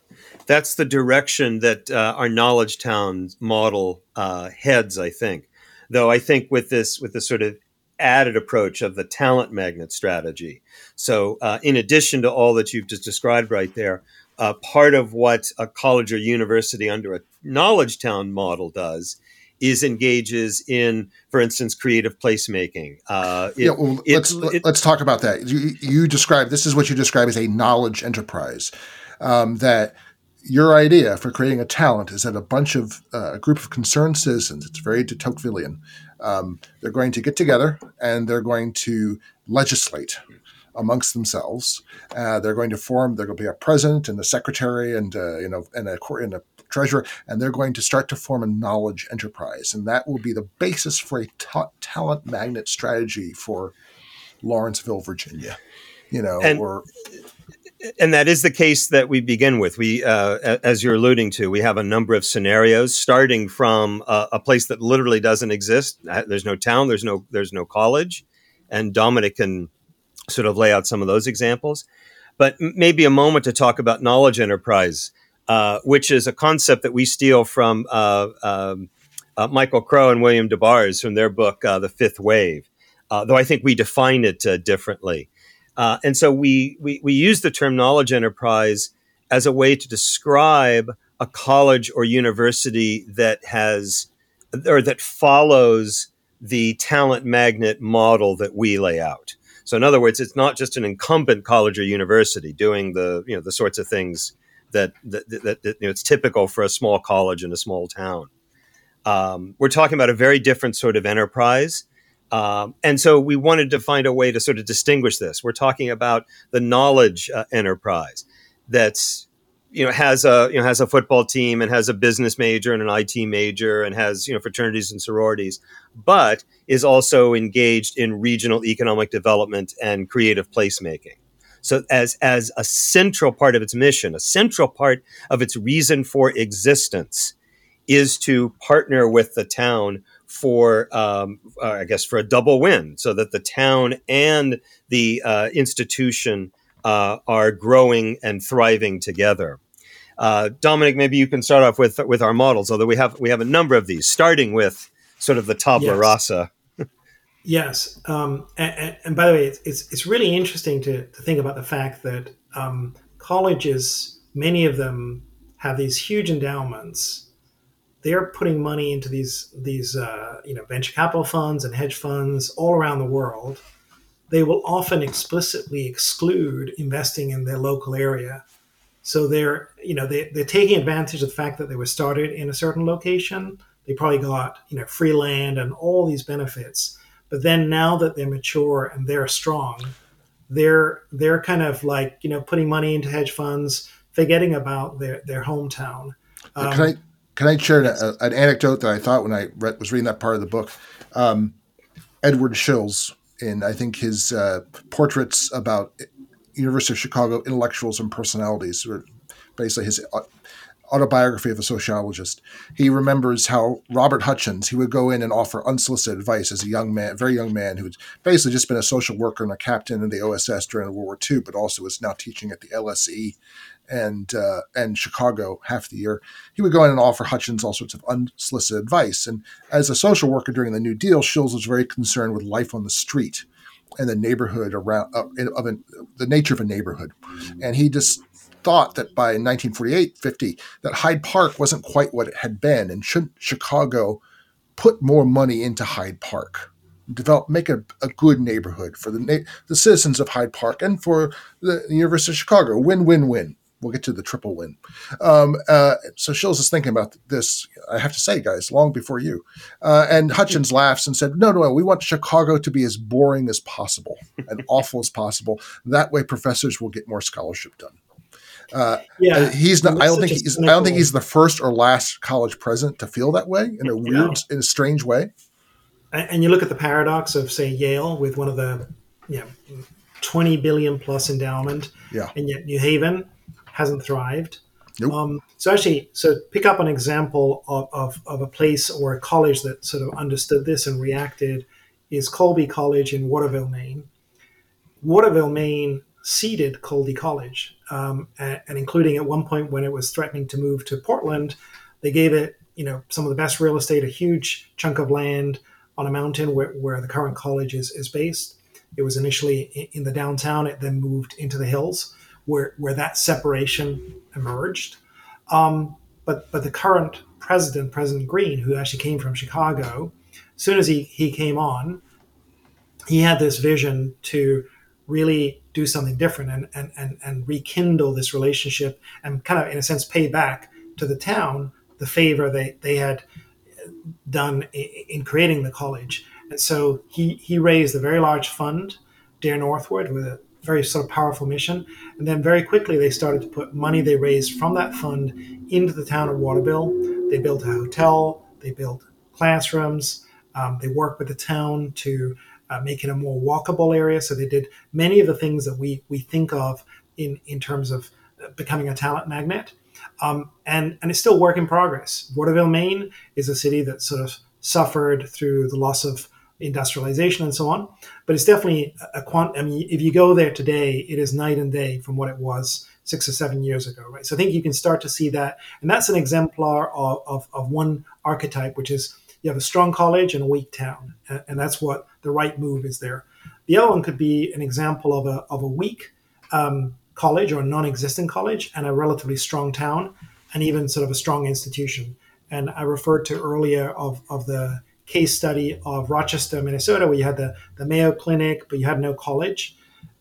That's the direction that uh, our knowledge towns model uh, heads, I think. Though I think with this with this sort of added approach of the talent magnet strategy. So, uh, in addition to all that you've just described right there, uh, part of what a college or university under a knowledge town model does is engages in, for instance, creative placemaking. Uh, it, yeah, well, it, let's it, let's talk about that. You, you, describe this is what you describe as a knowledge enterprise. Um, that your idea for creating a talent is that a bunch of uh, a group of concerned citizens. It's very de Tocquevillian. Um, they're going to get together and they're going to legislate amongst themselves. Uh, they're going to form. There will be a president and a secretary and uh, you know and a and a treasurer, and they're going to start to form a knowledge enterprise, and that will be the basis for a ta- talent magnet strategy for Lawrenceville, Virginia. You know, and, or and that is the case that we begin with. We, uh, as you're alluding to, we have a number of scenarios starting from a, a, place that literally doesn't exist. Uh, there's no town. There's no. There's no college, and Dominic can sort of lay out some of those examples. But maybe a moment to talk about knowledge enterprise, uh, which is a concept that we steal from uh, um, uh, Michael Crow and William Dabars from their book, uh, The Fifth Wave, uh, though I think we define it uh, differently. and so we, we, we use the term knowledge enterprise as a way to describe a college or university that has or that follows the talent magnet model that we lay out. So in other words, it's not just an incumbent college or university doing the you know the sorts of things that that, that, that you know, it's typical for a small college in a small town. Um, we're talking about a very different sort of enterprise. Um, and so we wanted to find a way to sort of distinguish this. We're talking about the knowledge uh, enterprise that's you know has a you know has a football team and has a business major and an IT major and has you know fraternities and sororities, but is also engaged in regional economic development and creative placemaking. So as as a central part of its mission, a central part of its reason for existence is to partner with the town for, um, uh, I guess, for a double win, so that the town and the uh, institution uh, are growing and thriving together. Uh, Dominic, maybe you can start off with with our models, although we have we have a number of these, starting with sort of the tabula yes. rasa. yes, um, and, and, by the way, it's, it's, it's really interesting to, to think about the fact that um, colleges, many of them have these huge endowments. They're putting money into these these uh, you know venture capital funds and hedge funds all around the world. They will often explicitly exclude investing in their local area so they're, you know, they, they're taking advantage of the fact that they were started in a certain location. They probably got, you know, free land and all these benefits. But then now that they're mature and they're strong, they're they're kind of like, you know, putting money into hedge funds, forgetting about their, their hometown. Um, can I can I share an, an, anecdote that I thought when I read, was reading that part of the book? Um, Edward Shils, in I think his uh, portraits about University of Chicago Intellectuals and Personalities, or basically his autobiography of a sociologist. He remembers how Robert Hutchins, he would go in and offer unsolicited advice as a young man, very young man who had basically just been a social worker and a captain in the OSS during World War II, but also was now teaching at the LSE and uh, and Chicago half the year. He would go in and offer Hutchins all sorts of unsolicited advice. And as a social worker during the New Deal, Shils was very concerned with life on the street and the neighborhood around uh, of an, the nature of a neighborhood, and he just thought that by 1948 50 that Hyde Park wasn't quite what it had been, and should Chicago put more money into Hyde Park? develop, make a, a good neighborhood for the na- the citizens of Hyde Park and for the University of Chicago. Win, win, win. We'll get to the triple win. Um, uh, so Shils is thinking about this. I have to say, guys, long before you. Uh, and Hutchins laughs and said, "No, no, we want Chicago to be as boring as possible and awful as possible. That way, professors will get more scholarship done." Uh, yeah, uh, he's not. I don't think he's. I don't think he's the first or last college president to feel that way in a weird, yeah. in a strange way. And you look at the paradox of, say, Yale with one of the, you know, twenty billion plus endowment, yeah, and yet New Haven hasn't thrived. Nope. Um, so actually, so pick up an example of, of, of, a place or a college that sort of understood this and reacted is Colby College in Waterville, Maine. Waterville, Maine seeded Colby College, um, and, and, including at one point when it was threatening to move to Portland, they gave it, you know, some of the best real estate, a huge chunk of land on a mountain where, where the current college is, is based. It was initially in the downtown. It then moved into the hills where where that separation emerged. Um, but but the current president, President Greene, who actually came from Chicago, as soon as he he came on, he had this vision to really do something different and and and, and rekindle this relationship and kind of in a sense pay back to the town the favor they they had done in creating the college. And so he he raised a very large fund, Dare Northward, with a very sort of powerful mission. And then very quickly they started to put money they raised from that fund into the town of Waterville. They built a hotel, they built classrooms, um, they worked with the town to uh, make it a more walkable area. So they did many of the things that we we think of in in terms of becoming a talent magnet. Um, and and it's still work in progress. Waterville, Maine, is a city that sort of suffered through the loss of industrialization and so on. But it's definitely a quant. I mean, if you go there today, it is night and day from what it was six or seven years ago, right? So I think you can start to see that, and that's an exemplar of, of, of one archetype, which is you have a strong college and a weak town, and, that's what the right move is there. The other one could be an example of a of a weak um, college or a non-existent college and a relatively strong town, and even sort of a strong institution. And I referred to earlier of, of the case study of Rochester, Minnesota, where you had the, the Mayo Clinic, but you had no college.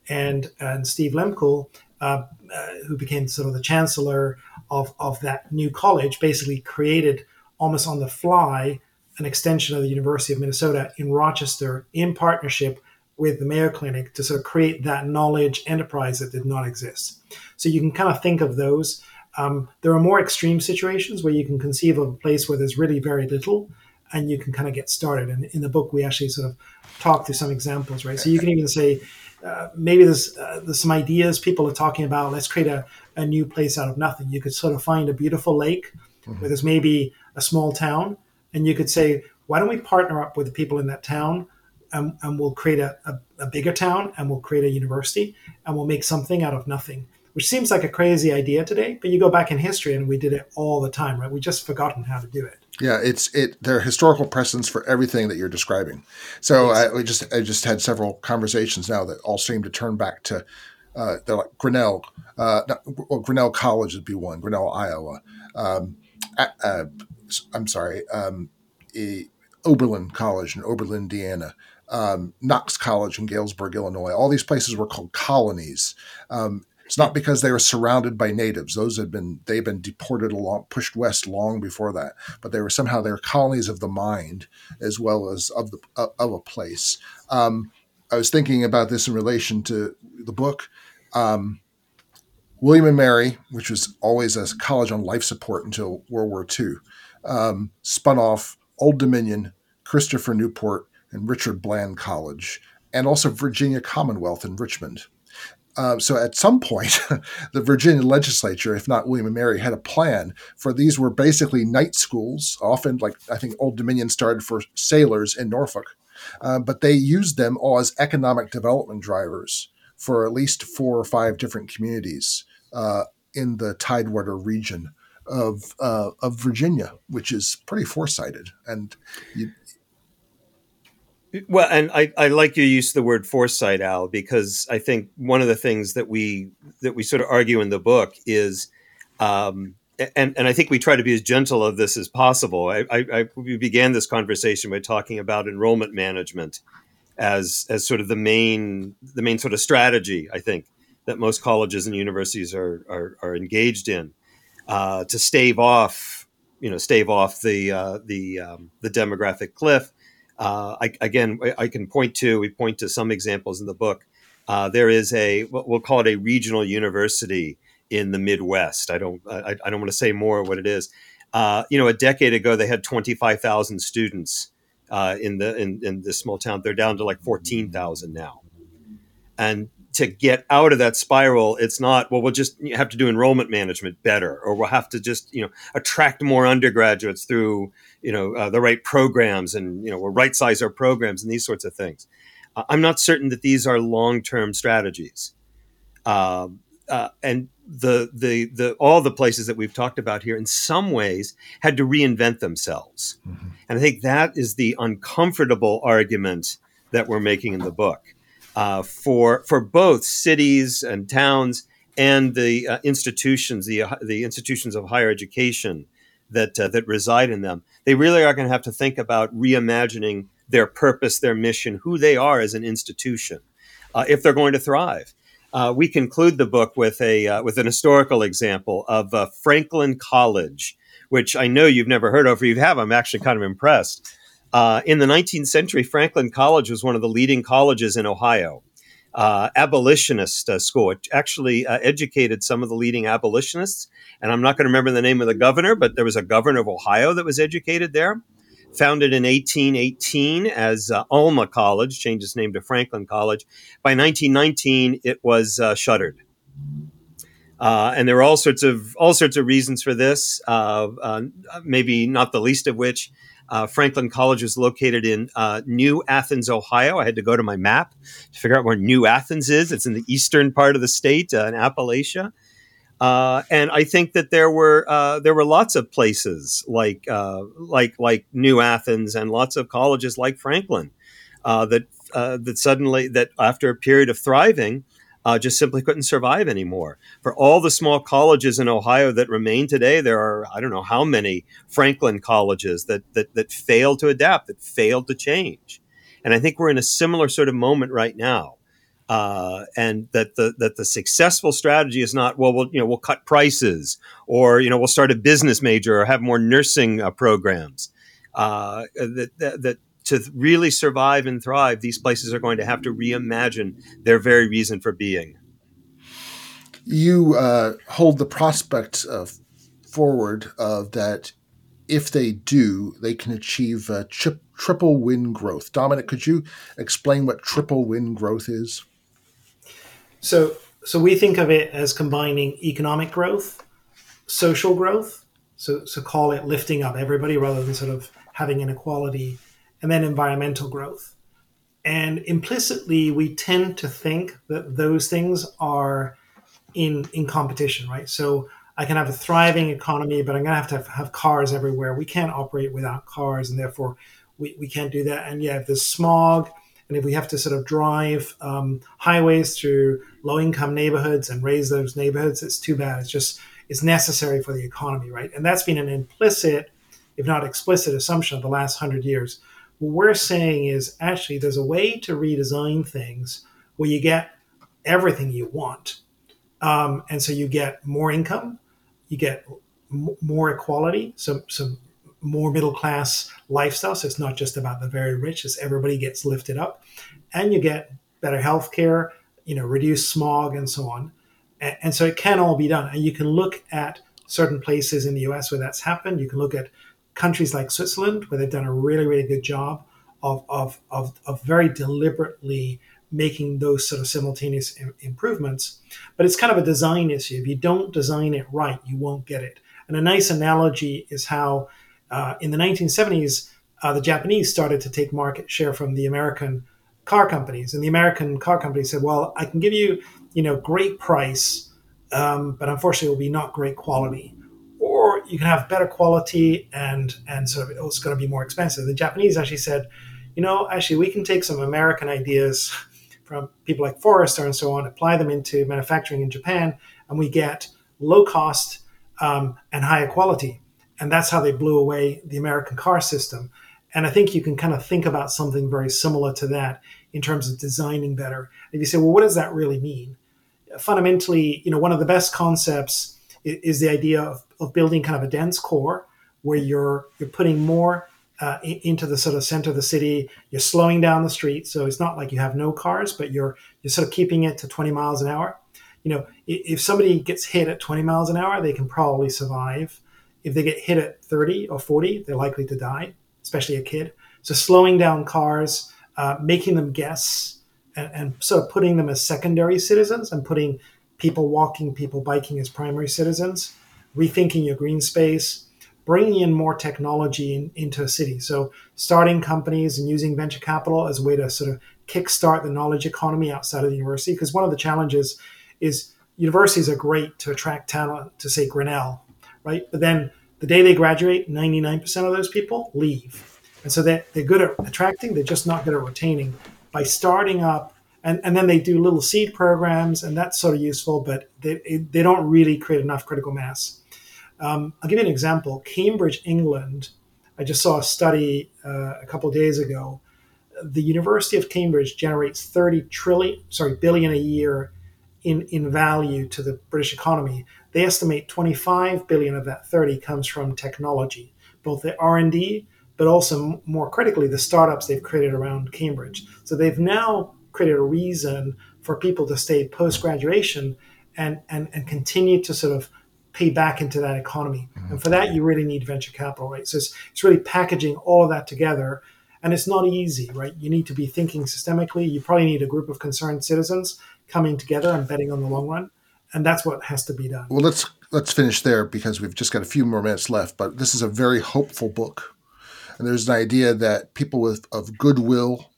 And, and Steve Lehmkuhl, uh, uh, who became sort of the chancellor of, of that new college, basically created almost on the fly an extension of the University of Minnesota in Rochester in partnership with the Mayo Clinic to sort of create that knowledge enterprise that did not exist. So you can kind of think of those. Um, there are more extreme situations where you can conceive of a place where there's really very little and you can kind of get started. And in the book, we actually sort of talk through some examples, right? So you can even say, uh, maybe there's, uh, there's some ideas people are talking about. Let's create a, a new place out of nothing. You could sort of find a beautiful lake mm-hmm. where there's maybe a small town, and you could say, why don't we partner up with the people in that town, and, and we'll create a, a, a bigger town, and we'll create a university, and we'll make something out of nothing which seems like a crazy idea today, but you go back in history and we did it all the time, right? We just forgotten how to do it. Yeah, it's it. There are historical precedents for everything that you're describing. So yes. I just I just had several conversations now that all seem to turn back to uh, like Grinnell. Uh, not, well, Grinnell College would be one. Grinnell, Iowa. Um, uh, I'm sorry, um, Oberlin College in Oberlin, Indiana. Um, Knox College in Galesburg, Illinois. All these places were called colonies. Um, it's not because they were surrounded by natives; those had been they've been deported along, pushed west long before that. But they were somehow they're colonies of the mind as well as of the of a place. Um, I was thinking about this in relation to the book. Um, William and Mary, which was always a college on life support until World War II, um, spun off Old Dominion, Christopher Newport, and Richard Bland College, and also Virginia Commonwealth in Richmond. Uh, so at some point, the Virginia legislature, if not William and Mary, had a plan for these were basically night schools, often like I think Old Dominion started for sailors in Norfolk, uh, but they used them all as economic development drivers for at least four or five different communities uh, in the Tidewater region of uh, of Virginia, which is pretty foresighted. And you, well, and I, I like your use of the word foresight, Al, because I think one of the things that we that we sort of argue in the book is um, and and I think we try to be as gentle of this as possible. I, I, I, we began this conversation by talking about enrollment management as as sort of the main the main sort of strategy. I think that most colleges and universities are are, are engaged in uh, to stave off you know stave off the uh, the um, the demographic cliff. Uh, I, again, I, can point to we point to some examples in the book. Uh, there is a we'll call it a regional university in the Midwest. I don't I, I don't want to say more what it is. Uh, you know, a decade ago they had twenty five thousand students uh, in the in, in this small town. They're down to like fourteen thousand now, and to get out of that spiral, it's not well. We'll just have to do enrollment management better, or we'll have to just you know attract more undergraduates through you know uh, the right programs, and you know we'll right size our programs and these sorts of things. Uh, I'm not certain that these are long term strategies. Um, uh, and the the the all the places that we've talked about here in some ways had to reinvent themselves mm-hmm. and i think that is the uncomfortable argument that we're making in the book uh, for for both cities and towns and the uh, institutions the uh, the institutions of higher education that uh, that reside in them they really are going to have to think about reimagining their purpose their mission who they are as an institution uh, if they're going to thrive we conclude the book with a with an historical example of Franklin College, which I know you've never heard of. If you have, I'm actually kind of impressed. Uh, in the 19th century, Franklin College was one of the leading colleges in Ohio. Uh, abolitionist uh, school. It actually educated some of the leading abolitionists. And I'm not going to remember the name of the governor, but there was a governor of Ohio that was educated there founded in 1818 as uh, Alma College, changed its name to Franklin College. By 1919, it was uh, shuttered. Uh, and there were all sorts of all sorts of reasons for this. Uh, uh, maybe not the least of which, uh, Franklin College was located in New Athens, Ohio. I had to go to my map to figure out where New Athens is. It's in the eastern part of the state, in Appalachia. Uh, and I think that there were uh, there were lots of places like uh, like like New Athens and lots of colleges like Franklin uh, that uh, that suddenly that after a period of thriving uh, just simply couldn't survive anymore. For all the small colleges in Ohio that remain today, there are I don't know how many Franklin colleges that that that failed to adapt, that failed to change. And I think we're in a similar sort of moment right now uh, and that the that the successful strategy is not well we'll you know we'll cut prices or you know we'll start a business major or have more nursing uh, programs uh, that, that, that to really survive and thrive these places are going to have to reimagine their very reason for being you uh, hold the prospect of forward of that if they do they can achieve tri- triple win growth dominic could you explain what triple win growth is so, so we think of it as combining economic growth, social growth. So, so call it lifting up everybody rather than sort of having inequality, and then environmental growth. And implicitly, we tend to think that those things are in in competition, right? So I can have a thriving economy, but I'm going to have to have, have cars everywhere. We can't operate without cars, and therefore we, we can't do that. And yeah, there's smog and if we have to sort of drive um, highways through low income neighborhoods and raze those neighborhoods, it's too bad. It's just it's necessary for the economy, right? And that's been an implicit, if not explicit, assumption of the last hundred years. What we're saying is actually there's a way to redesign things where you get everything you want, um, and so you get more income, you get m- more equality, so some more middle class lifestyle. So it's not just about the very rich, it's everybody gets lifted up. And you get better health care, you know, reduce smog and so on. And, and so it can all be done. And you can look at certain places in the US where that's happened. You can look at countries like Switzerland, where they've done a really, really good job of, of, of, of very deliberately making those sort of simultaneous improvements. But it's kind of a design issue. If you don't design it right, you won't get it. And a nice analogy is how uh, in the 1970s, uh, the Japanese started to take market share from the American car companies, and the American car companies said, "Well, I can give you, you know, great price, um, but unfortunately, it will be not great quality." You can have better quality and and sort of it's going to be more expensive. The Japanese actually said, you know, actually we can take some American ideas from people like Forrester and so on, apply them into manufacturing in Japan, and we get low cost um, and higher quality. And that's how they blew away the American car system. And I think you can kind of think about something very similar to that in terms of designing better. If you say, well, what does that really mean? Fundamentally, you know, one of the best concepts is the idea of, of building kind of a dense core where you're you're putting more uh, into the sort of center of the city. You're slowing down the street, so it's not like you have no cars, but you're you're sort of keeping it to 20 miles an hour. You know, if somebody gets hit at 20 miles an hour, they can probably survive. If they get hit at 30 or 40, they're likely to die, especially a kid. So slowing down cars, uh, making them guess, and, and sort of putting them as secondary citizens, and putting people walking, people biking as primary citizens. Rethinking your green space, bringing in more technology in, into a city. So starting companies and using venture capital as a way to sort of kickstart the knowledge economy outside of the university. Because one of the challenges is universities are great to attract talent to say Grinnell, right? But then the day they graduate, 99% of those people leave. And so they're, they're good at attracting, they're just not good at retaining. By starting up, and, and then they do little seed programs, and that's sort of useful, but they, they don't really create enough critical mass. Um, I'll give you an example. Cambridge, England, I just saw a study uh, a couple days ago. The University of Cambridge generates 30 trillion, sorry, billion a year in, in value to the British economy. They estimate 25 billion of that 30 comes from technology, both the R&D, but also more critically, the startups they've created around Cambridge. So they've now created a reason for people to stay post-graduation and, and, and continue to sort of pay back into that economy. Mm-hmm. And for that, you really need venture capital, right? So it's, it's really packaging all of that together. And it's not easy, right? You need to be thinking systemically. You probably need a group of concerned citizens coming together and betting on the long run. And that's what has to be done. Well, let's let's finish there because we've just got a few more minutes left. But this is a very hopeful book, and there's an idea that people with of goodwill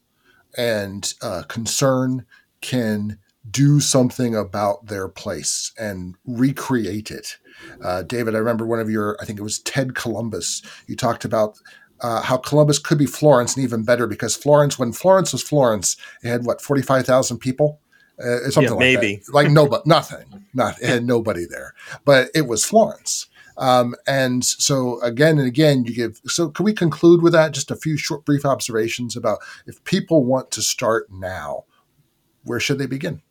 and uh, concern can do something about their place and recreate it. Uh, David, I remember one of your, I think it was Ted Columbus. You talked about uh, how Columbus could be Florence and even better because Florence, when Florence was Florence, it had what, 45,000 people? Uh, something yeah, like maybe. that. Like nobody, nothing, not, it had nobody there, but it was Florence. Um, and so again and again, you give. So can we conclude with that? Just a few short, brief observations about if people want to start now, where should they begin?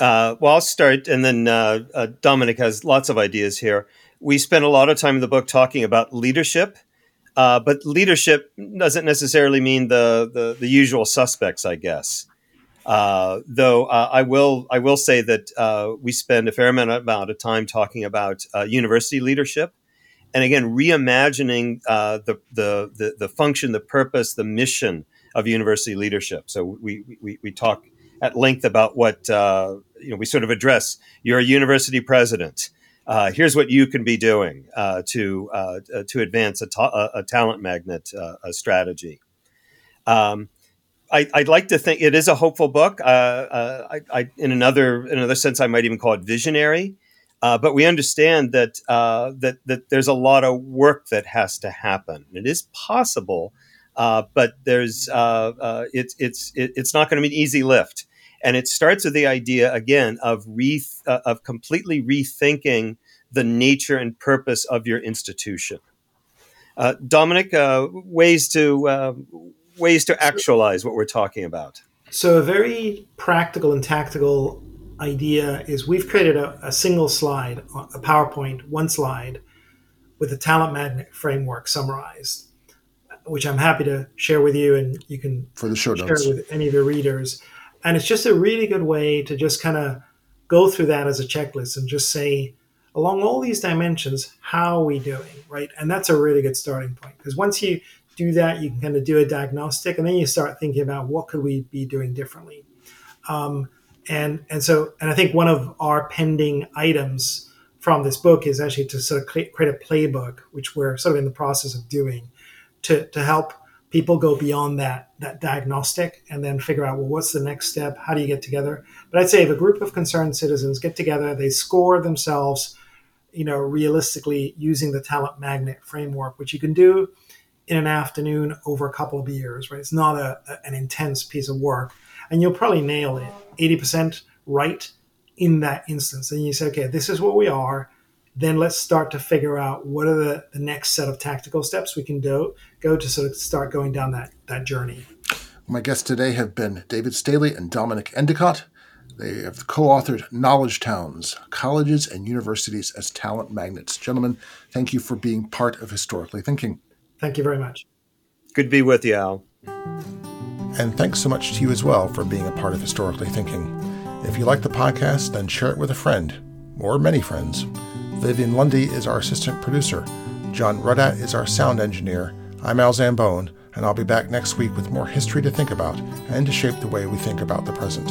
Uh, well, I'll start, and then uh, uh, Dominic has lots of ideas here. We spent a lot of time in the book talking about leadership, uh, but leadership doesn't necessarily mean the the, the usual suspects, I guess. Uh, though uh, I will I will say that we spend a fair amount of time talking about university leadership, and again reimagining the, the the the function, the purpose, the mission of university leadership. So we we, we talk at length about what uh, you know. We sort of address. You're a university president. Uh, here's what you can be doing uh, to uh, uh, to advance a, ta- a talent magnet uh, a strategy. Um, I, would like to think it is a hopeful book. I, I, in another in another sense, I might even call it visionary. but we understand that that that there's a lot of work that has to happen. It is possible uh, but there's uh, uh, it's it's it's not going to be an easy lift and it starts with the idea again of re uh, of completely rethinking the nature and purpose of your institution. Uh, Dominic, uh, ways to uh, ways to actualize what we're talking about. So a very practical and tactical idea is we've created a, a single slide, a PowerPoint, one slide, with the talent magnet framework summarized which I'm happy to share with you, and you can for the show share notes. with any of your readers and it's just a really good way to just kind of go through that as a checklist and just say along all these dimensions how are we doing right? And that's a really good starting point because once you do that you can kind of do a diagnostic and then you start thinking about what could we be doing differently. Um, and and so and i think one of our pending items from this book is actually to sort of create a playbook which we're sort of in the process of doing to, to help people go beyond that that diagnostic and then figure out well what's the next step? How do you get together? But i'd say if a group of concerned citizens get together they score themselves you know realistically using the talent magnet framework which you can do in an afternoon over a couple of years right? It's not a, a an intense piece of work. And you'll probably nail it. 80% right in that instance. And you say, okay, this is what we are. Then let's start to figure out what are the, the next set of tactical steps we can do, go to sort of start going down that, that journey. My guests today have been David Staley and Dominic Endicott. They have co authored Knowledge Towns Colleges and Universities as Talent Magnets. Gentlemen, thank you for being part of Historically Thinking. Thank you very much. Good to be with you, Al. And thanks so much to you as well for being a part of Historically Thinking. If you like the podcast, then share it with a friend, or many friends. Vivian Lundy is our assistant producer. John Ruddat is our sound engineer. I'm Al Zambone, and I'll be back next week with more history to think about and to shape the way we think about the present.